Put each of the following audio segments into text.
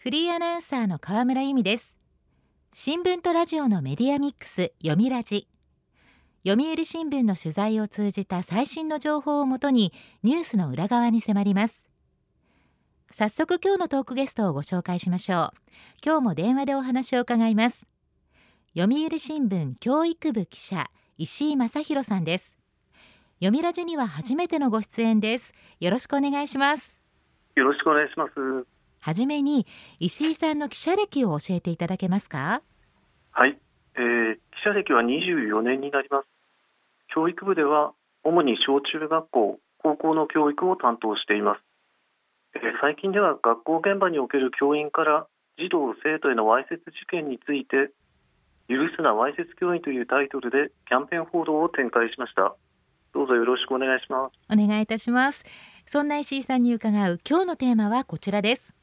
フリーアナウンサーの河村由美です。新聞とラジオのメディアミックス読みラジ。読売新聞の取材を通じた最新の情報をもとにニュースの裏側に迫ります。早速今日のトークゲストをご紹介しましょう。今日も電話でお話を伺います。読売新聞教育部記者石井正弘さんです。読みラジには初めてのご出演です。よろしくお願いします。よろしくお願いします。はじめに石井さんの記者歴を教えていただけますか？はい、えー、記者歴は24年になります。教育部では主に小中学校高校の教育を担当しています、えー、最近では学校現場における教員から児童生徒へのわいせつ事件について許すなわいせつ教員というタイトルでキャンペーン報道を展開しました。どうぞよろしくお願いします。お願いいたします。そんな石井さんに伺う今日のテーマはこちらです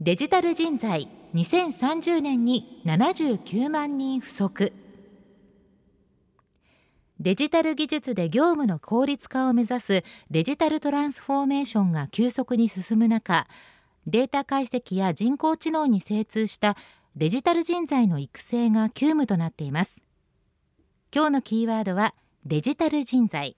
デジタル人材2030年に79万人不足デジタル技術で業務の効率化を目指すデジタルトランスフォーメーションが急速に進む中データ解析や人工知能に精通したデジタル人材の育成が急務となっています。今日のキーワードはデジタル人材。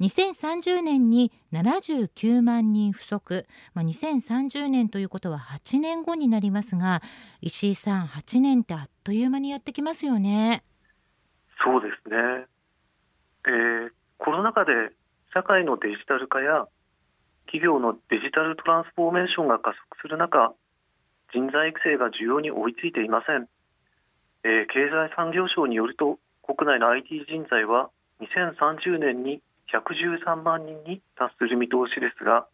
2030年に79万人不足、まあ、2030年ということは8年後になりますが石井さん8年ってあっという間にやってきますよね。そうですね、えー、コロナ禍で社会のデジタル化や企業のデジタルトランスフォーメーションが加速する中人材育成が需要に追いついていません、えー、経済産業省によると国内の IT 人材は2030年に113万人に達する見通しですが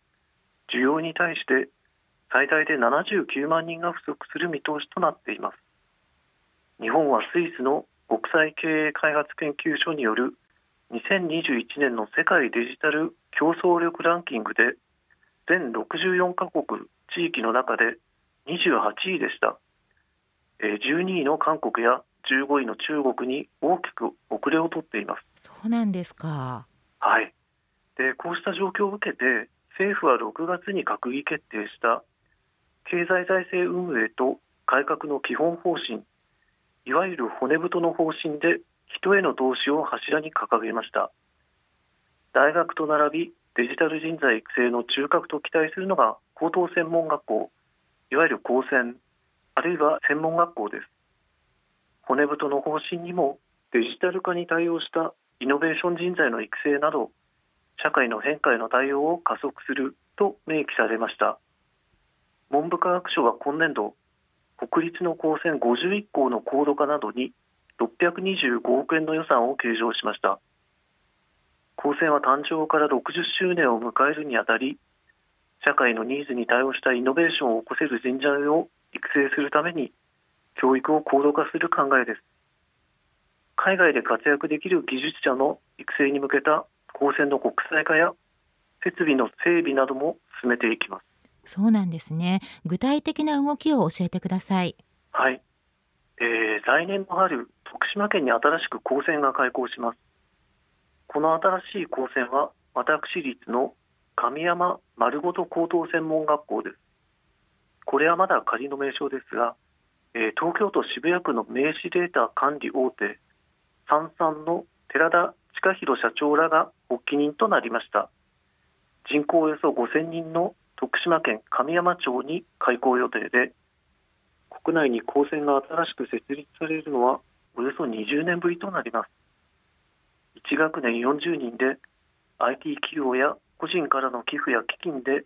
需要に対して最大で79万人が不足する見通しとなっています。日本はスイスの国際経営開発研究所による2021年の世界デジタル競争力ランキングで全64カ国地域の中で28位でした。12位の韓国や15位の中国に大きく遅れをとっています。そうなんですか。はい、でこうした状況を受けて政府は6月に閣議決定した経済財政運営と改革の基本方針いわゆる骨太の方針で人への投資を柱に掲げました。大学と並びデジタル人材育成の中核と期待するのが高等専門学校いわゆる高専あるいは専門学校です。骨太の方針にもデジタル化に対応したイノベーション人材の育成など社会の変化への対応を加速すると明記されました。文部科学省は今年度国立の高専51校の高度化などに625億円の予算を計上しました。高専は誕生から60周年を迎えるにあたり社会のニーズに対応したイノベーションを起こせる人材を育成するために教育を高度化する考えです。海外で活躍できる技術者の育成に向けた高専の国際化や設備の整備なども進めていきます。そうなんですね。具体的な動きを教えてください。はい、えー、来年の春徳島県に新しく高専が開校します。この新しい高専は私立の神山丸ごと高等専門学校です。これはまだ仮の名称ですが、えー、東京都渋谷区の名刺データ管理大手三々の寺田親弘社長らが発起人となりました。人口およそ5000人の徳島県神山町に開校予定で国内に高専が新しく設立されるのはおよそ20年ぶりとなります。1学年40人で IT 企業や個人からの寄付や基金で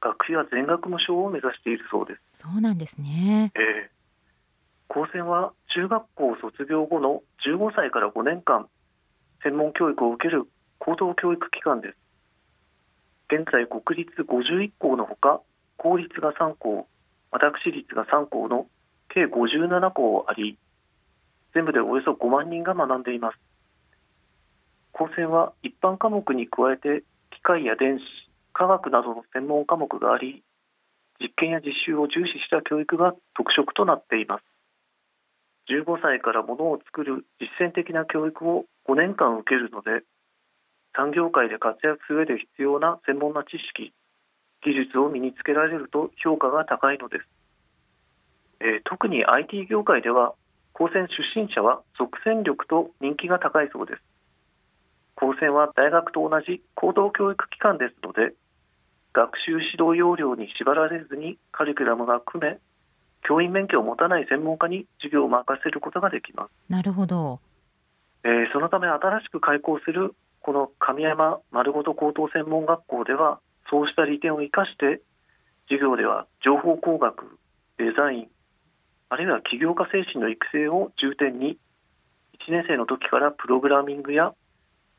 学費は全額無償を目指しているそうです。そうなんですね、えー高専は中学校卒業後の15歳から5年間専門教育を受ける高等教育機関です。現在国立51校のほか公立が3校私立が3校の計57校あり全部でおよそ5万人が学んでいます。高専は一般科目に加えて機械や電子科学などの専門科目があり実験や実習を重視した教育が特色となっています。15歳からものを作る実践的な教育を5年間受けるので産業界で活躍する上で必要な専門な知識技術を身につけられると評価が高いのです、えー、特に IT 業界では高専出身者は即戦力と人気が高いそうです。高専は大学と同じ高等教育機関ですので学習指導要領に縛られずにカリキュラムが組め教員免許を持たない専門家に授業を任せることができます。なるほど、えー、そのため新しく開校するこの神山丸ごと高等専門学校ではそうした利点を生かして授業では情報工学デザインあるいは起業家精神の育成を重点に1年生の時からプログラミングや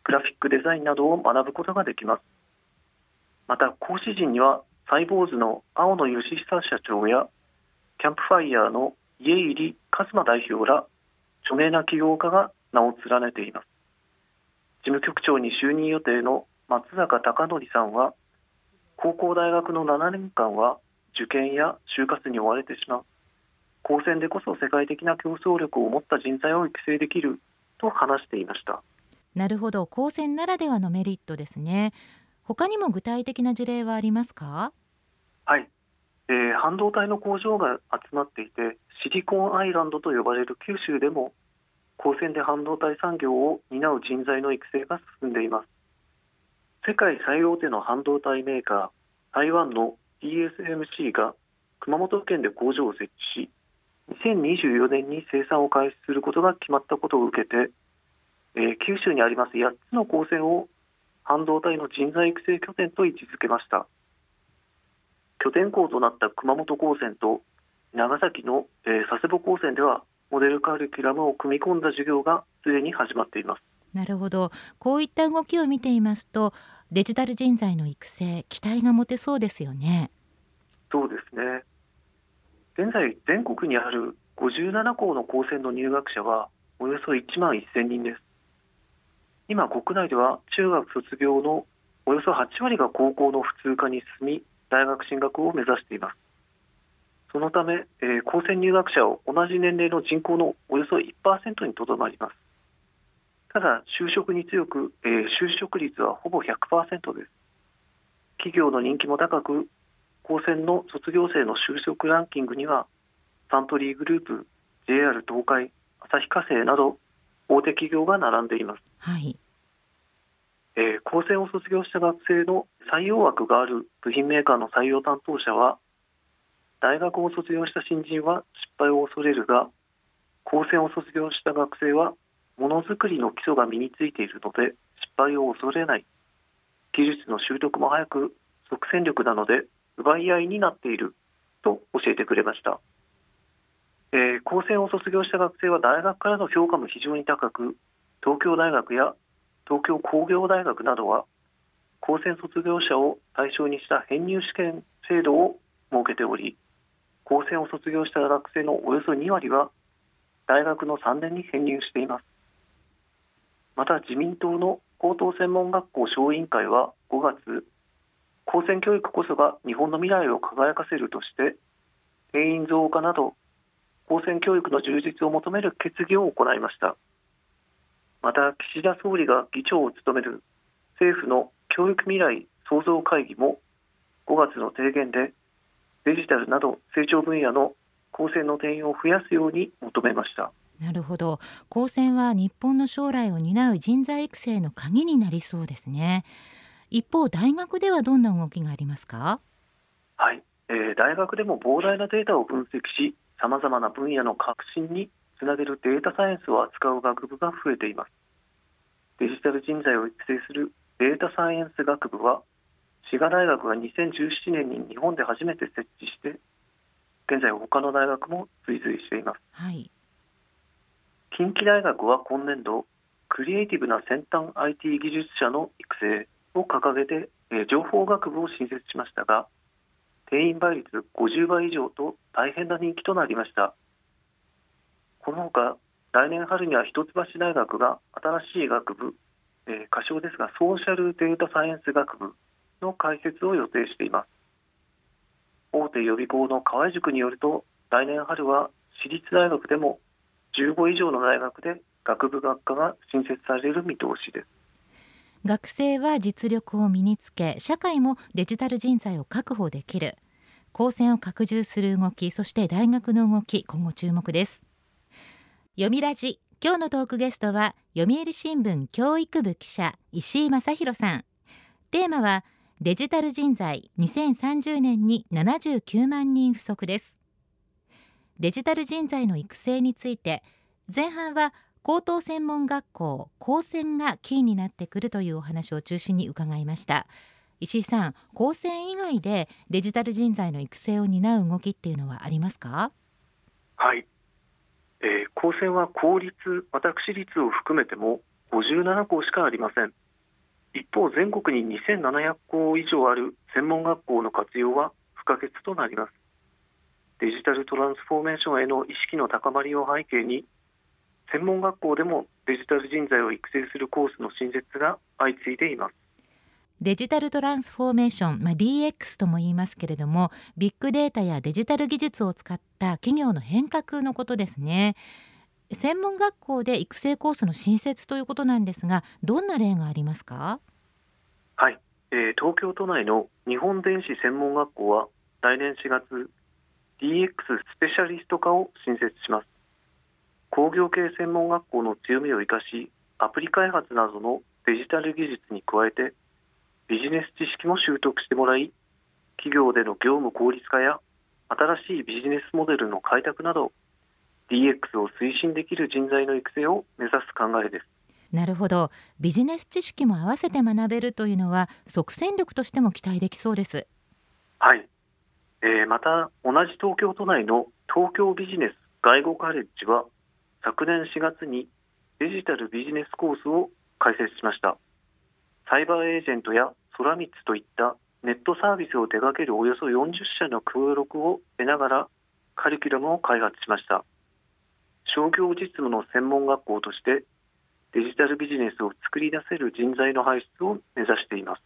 グラフィックデザインなどを学ぶことができます。また講師陣にはサイボーズの青野義久社長やキャンプファイヤーの家入一馬代表ら著名な起業家が名を連ねています。事務局長に就任予定の松坂隆則さんは高校大学の7年間は受験や就活に追われてしまう。高専でこそ世界的な競争力を持った人材を育成できると話していました。なるほど。高専ならではのメリットですね。他にも具体的な事例はありますか？はい、えー、半導体の工場が集まっていてシリコンアイランドと呼ばれる九州でも高専で半導体産業を担う人材の育成が進んでいます。世界最大手の半導体メーカー台湾の TSMC が熊本県で工場を設置し2024年に生産を開始することが決まったことを受けて、えー、九州にあります8つの高専を半導体の人材育成拠点と位置づけました。拠点校となった熊本高専と長崎の、えー、佐世保高専ではモデルカリキュラムを組み込んだ授業がすでに始まっています。なるほど。こういった動きを見ていますとデジタル人材の育成期待が持てそうですよね。そうですね。現在全国にある57校の高専の入学者はおよそ1万1000人です。今国内では中学卒業のおよそ8割が高校の普通科に進み大学進学を目指しています。そのため、えー、高専入学者を同じ年齢の人口のおよそ1%にとどまります。ただ就職に強く、えー、就職率はほぼ100%です。企業の人気も高く高専の卒業生の就職ランキングにはサントリーグループ JR 東海旭化成など大手企業が並んでいます、はい。えー、高専を卒業した学生の採用枠がある部品メーカーの採用担当者は大学を卒業した新人は失敗を恐れるが高専を卒業した学生はものづくりの基礎が身についているので失敗を恐れない技術の習得も早く即戦力なので奪い合いになっていると教えてくれました、えー、高専を卒業した学生は大学からの評価も非常に高く東京大学や東京工業大学などは高専卒業者を対象にした編入試験制度を設けており高専を卒業した学生のおよそ2割は大学の3年に編入しています。また自民党の高等専門学校小委員会は5月高専教育こそが日本の未来を輝かせるとして定員増加など高専教育の充実を求める決議を行いました。また岸田総理が議長を務める政府の教育未来創造会議も5月の提言でデジタルなど成長分野の高専の定員を増やすように求めました。なるほど。高専は日本の将来を担う人材育成の鍵になりそうですね。一方大学ではどんな動きがありますか？はい、えー、大学でも膨大なデータを分析しさまざまな分野の革新につなげるデータサイエンスを扱う学部が増えています。デジタル人材を育成するデータサイエンス学部は滋賀大学が2017年に日本で初めて設置して現在他の大学も追随しています、はい、近畿大学は今年度クリエイティブな先端 IT 技術者の育成を掲げて、え情報学部を新設しましたが定員倍率50倍以上と大変な人気となりましたこのほか来年春には一橋大学が新しい学部、えー、仮称ですがソーシャルデータサイエンス学部の開設を予定しています。大手予備校の河合塾によると来年春は私立大学でも15以上の大学で学部学科が新設される見通しです。学生は実力を身につけ社会もデジタル人材を確保できる。高専を拡充する動きそして大学の動き今後注目です。読みラジ。今日のトークゲストは読売新聞教育部記者石井正弘さん。テーマはデジタル人材2030年に79万人不足です。デジタル人材の育成について前半は高等専門学校高専がキーになってくるというお話を中心に伺いました。石井さん高専以外でデジタル人材の育成を担う動きっていうのはありますか？はい、えー、高専は公立私立を含めても57校しかありません。一方全国に2700校以上ある専門学校の活用は不可欠となります。デジタルトランスフォーメーションへの意識の高まりを背景に専門学校でもデジタル人材を育成するコースの新設が相次いでいます。デジタルトランスフォーメーション、まあ、DX とも言いますけれどもビッグデータやデジタル技術を使った企業の変革のことですね。専門学校で育成コースの新設ということなんですがどんな例がありますか？はい、えー、東京都内の日本電子専門学校は来年4月 DX スペシャリスト科を新設します。工業系専門学校の強みを生かしアプリ開発などのデジタル技術に加えてビジネス知識も習得してもらい企業での業務効率化や新しいビジネスモデルの開拓など DX を推進できる人材の育成を目指す考えです。なるほど。ビジネス知識も合わせて学べるというのは即戦力としても期待できそうです。はい、えー、また同じ東京都内の東京ビジネス外語カレッジは昨年4月にデジタルビジネスコースを開設しましたサイバーエージェントやソラミッツといったネットサービスを手掛けるおよそ40社の協力を得ながらカリキュラムを開発しました。商業実務の専門学校としてデジタルビジネスを作り出せる人材の輩出を目指しています。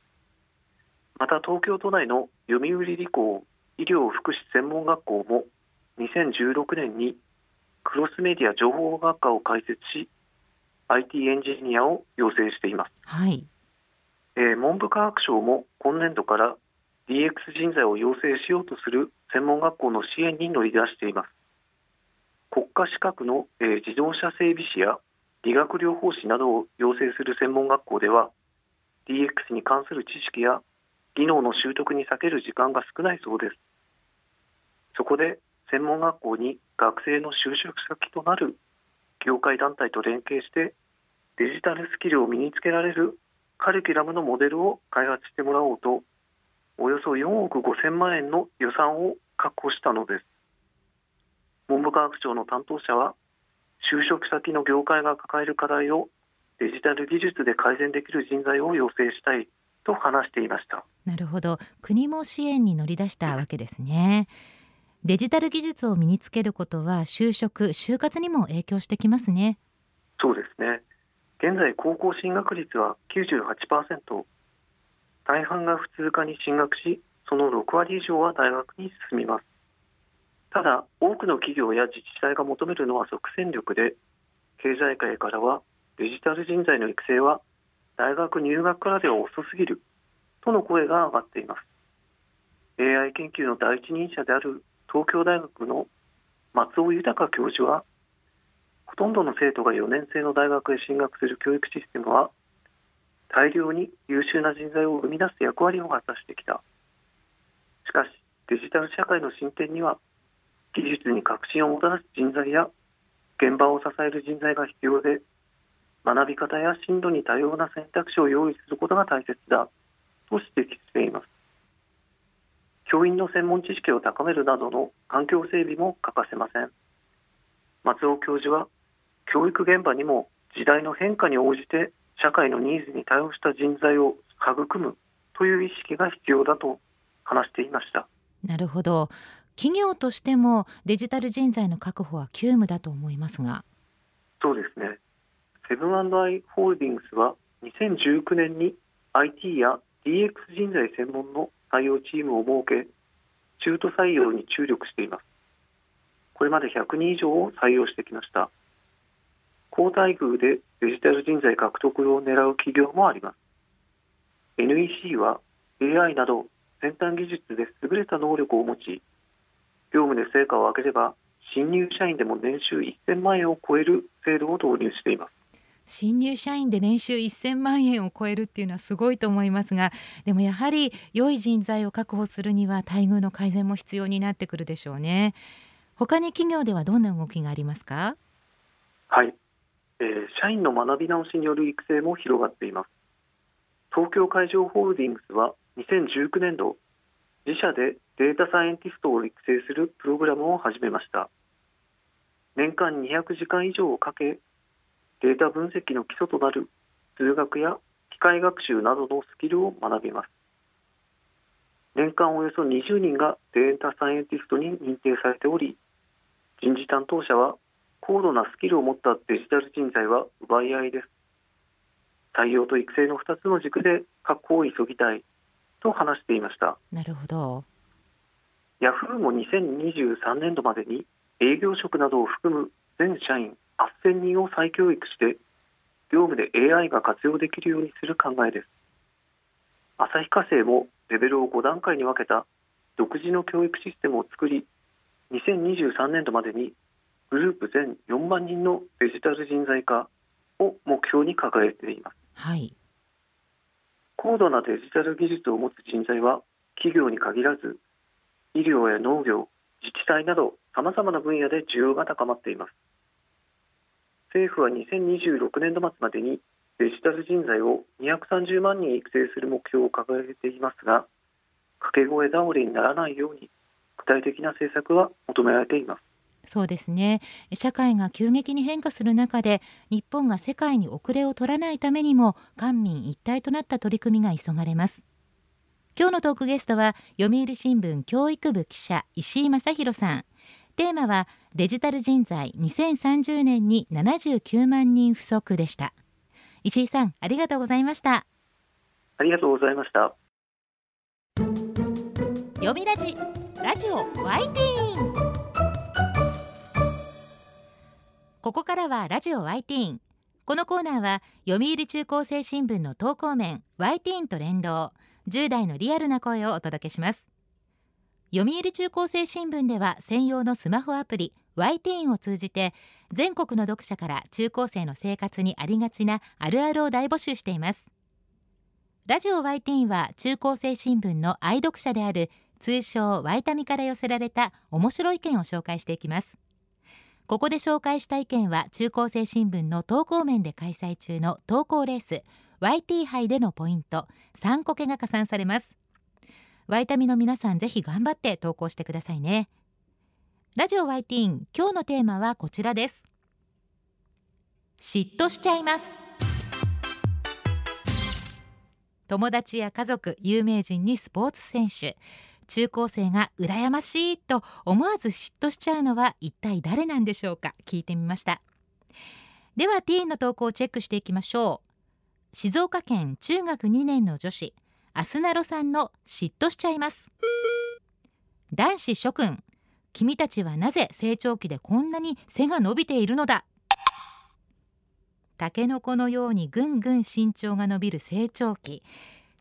また東京都内の読売理工医療福祉専門学校も2016年にクロスメディア情報学科を開設し IT エンジニアを養成しています、はい。えー、文部科学省も今年度から DX 人材を養成しようとする専門学校の支援に乗り出しています。国家資格の、えー、自動車整備士や理学療法士などを養成する専門学校では DX に関する知識や技能の習得に避ける時間が少ないそうです。そこで専門学校に学生の就職先となる業界団体と連携してデジタルスキルを身につけられるカリキュラムのモデルを開発してもらおうとおよそ4億5000万円の予算を確保したのです。文部科学省の担当者は就職先の業界が抱える課題をデジタル技術で改善できる人材を養成したいと話していました。なるほど。国も支援に乗り出したわけですね、うんデジタル技術を身につけることは就職就活にも影響してきますね。そうですね現在高校進学率は98%大半が普通科に進学しその6割以上は大学に進みます。ただ多くの企業や自治体が求めるのは即戦力で経済界からはデジタル人材の育成は大学入学からでは遅すぎるとの声が上がっています。AI 研究の第一人者である東京大学の松尾豊教授はほとんどの生徒が4年生の大学へ進学する教育システムは大量に優秀な人材を生み出す役割を果たしてきた。しかしデジタル社会の進展には技術に革新をもたらす人材や現場を支える人材が必要で学び方や進路に多様な選択肢を用意することが大切だと指摘しています。教員の専門知識を高めるなどの環境整備も欠かせません。松尾教授は教育現場にも時代の変化に応じて社会のニーズに対応した人材を育むという意識が必要だと話していました。なるほど。企業としてもデジタル人材の確保は急務だと思いますが。そうですね。セブンアイ・ホールディングスは2019年に IT や DX 人材専門の採用チームを設け中途採用に注力しています。これまで100人以上を採用してきました高待遇でデジタル人材獲得を狙う企業もあります。NEC は AI など先端技術で優れた能力を持ち業務で成果を上げれば新入社員でも年収1000万円を超える制度を導入しています。新入社員で年収1000万円を超えるっていうのはすごいと思いますがでもやはり良い人材を確保するには待遇の改善も必要になってくるでしょうね。他に企業ではどんな動きがありますか？はい、えー、社員の学び直しによる育成も広がっています。東京海上ホールディングスは2019年度自社でデータサイエンティストを育成するプログラムを始めました。年間200時間以上をかけデータ分析の基礎となる数学や機械学習などのスキルを学びます。年間およそ20人がデータサイエンティストに認定されており人事担当者は高度なスキルを持ったデジタル人材は奪い合いです。採用と育成の2つの軸で確保を急ぎたいと話していました。なるほど。ヤフーも2023年度までに営業職などを含む全社員8000人を再教育して業務で AI が活用できるようにする考えです。旭化成もレベルを5段階に分けた独自の教育システムを作り2023年度までにグループ全4万人のデジタル人材化を目標に掲げています、はい、高度なデジタル技術を持つ人材は企業に限らず医療や農業自治体などさまざまな分野で需要が高まっています。政府は2026年度末までにデジタル人材を230万人育成する目標を掲げていますが掛け声倒れにならないように具体的な政策は求められていますそうですね。社会が急激に変化する中で日本が世界に遅れを取らないためにも官民一体となった取り組みが急がれます。今日のトークゲストは読売新聞教育部記者石井正弘さん。テーマはデジタル人材2030年に79万人不足でした。石井さんありがとうございました。ありがとうございました。読みラジラジオワイティーンここからはラジオワイティーン。このコーナーは読売中高生新聞の投稿面ワイティーンと連動。10代のリアルな声をお届けします。読売中高生新聞では専用のスマホアプリ y ティーンを通じて全国の読者から中高生の生活にありがちなあるあるを大募集しています。ラジオ y ティーンは中高生新聞の愛読者である通称ワイタミから寄せられた面白い意見を紹介していきます。ここで紹介した意見は中高生新聞の投稿面で開催中の投稿レース YT 杯でのポイント3個けが加算されます。ワイタミの皆さんぜひ頑張って投稿してくださいね。ラジオ YT 今日のテーマはこちらです。嫉妬しちゃいます。友達や家族有名人にスポーツ選手。中高生が羨ましいと思わず嫉妬しちゃうのは一体誰なんでしょうか？聞いてみました。ではティーンの投稿をチェックしていきましょう。静岡県中学2年の女子アスナロさんの嫉妬しちゃいます。男子諸君君たちはなぜ成長期でこんなに背が伸びているのだ？タケノコのようにぐんぐん身長が伸びる成長期。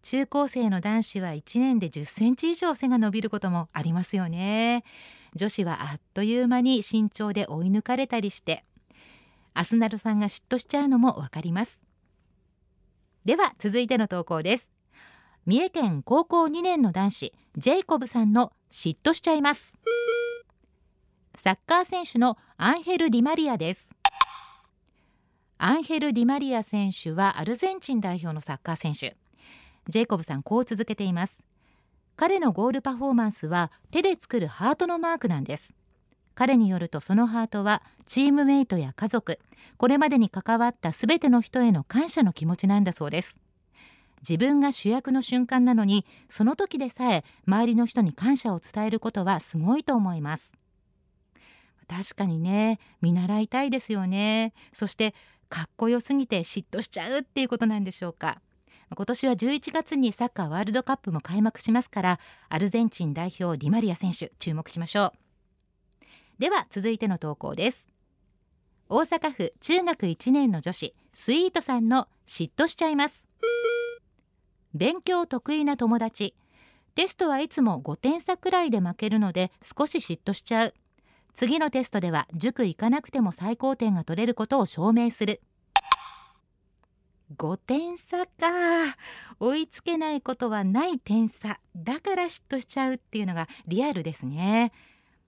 中高生の男子は1年で10センチ以上背が伸びることもありますよね。女子はあっという間に身長で追い抜かれたりしてアスナルさんが嫉妬しちゃうのもわかります。では続いての投稿です。三重県高校2年の男子ジェイコブさんの嫉妬しちゃいます。サッカー選手のアンヘル・ディマリアです。アンヘル・ディマリア選手はアルゼンチン代表のサッカー選手。ジェイコブさんこう続けています。彼のゴールパフォーマンスは手で作るハートのマークなんです。彼によるとそのハートはチームメイトや家族これまでに関わったすべての人への感謝の気持ちなんだそうです。自分が主役の瞬間なのにその時でさえ周りの人に感謝を伝えることはすごいと思います。確かにね見習いたいですよね。そしてかっこよすぎて嫉妬しちゃうっていうことなんでしょうか。今年は11月にサッカーワールドカップも開幕しますからアルゼンチン代表ディマリア選手注目しましょう。では続いての投稿です。大阪府中学1年の女子スイートさんの嫉妬しちゃいます。勉強得意な友達。テストはいつも5点差くらいで負けるので少し嫉妬しちゃう。次のテストでは塾行かなくても最高点が取れることを証明する。5点差か。追いつけないことはない点差。だから嫉妬しちゃうっていうのがリアルですね。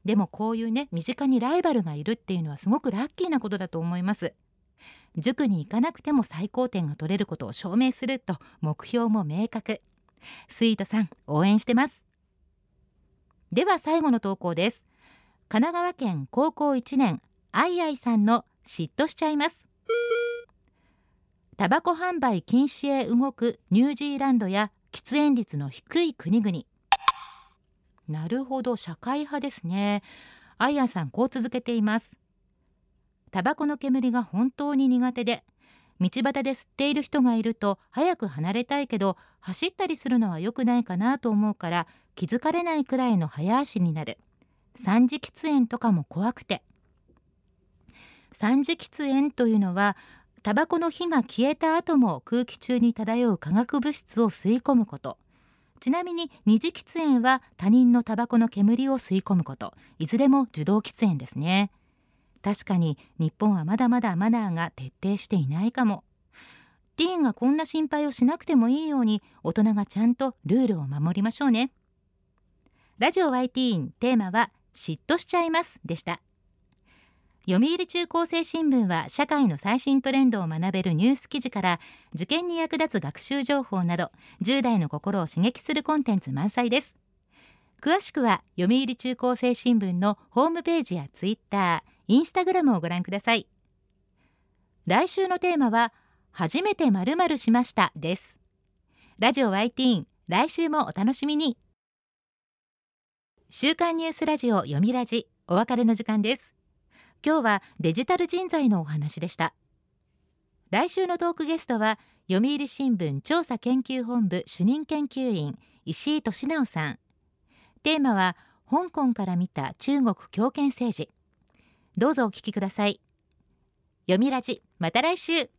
でもこういうね身近にライバルがいるっていうのはすごくラッキーなことだと思います。塾に行かなくても最高点が取れることを証明すると目標も明確。スイートさん応援してます。では最後の投稿です。神奈川県高校1年あいあいさんの嫉妬しちゃいます。タバコ販売禁止へ動くニュージーランドや喫煙率の低い国々。なるほど社会派ですね。あやさんこう続けています。タバコの煙が本当に苦手で道端で吸っている人がいると早く離れたいけど走ったりするのは良くないかなと思うから気づかれないくらいの早足になる。三次喫煙とかも怖くて。三次喫煙というのはタバコの火が消えた後も空気中に漂う化学物質を吸い込むこと。ちなみに二次喫煙は他人のタバコの煙を吸い込むこと。いずれも受動喫煙ですね。確かに日本はまだまだマナーが徹底していないかも。ティーンがこんな心配をしなくてもいいように大人がちゃんとルールを守りましょうね。ラジオ YT ティーンテーマは嫉妬しちゃいますでした。読売中高生新聞は社会の最新トレンドを学べるニュース記事から受験に役立つ学習情報など10代の心を刺激するコンテンツ満載です。詳しくは読売中高生新聞のホームページやツイッターインスタグラムをご覧ください。来週のテーマは初めてまるまるしましたです。ラジオ YT 来週もお楽しみに。週刊ニュースラジオ読みラジお別れの時間です。今日はデジタル人材のお話でした。来週のトークゲストは読売新聞調査研究本部主任研究員石井俊直さん。テーマは香港から見た中国強権政治。どうぞお聞きください。読みラジまた来週。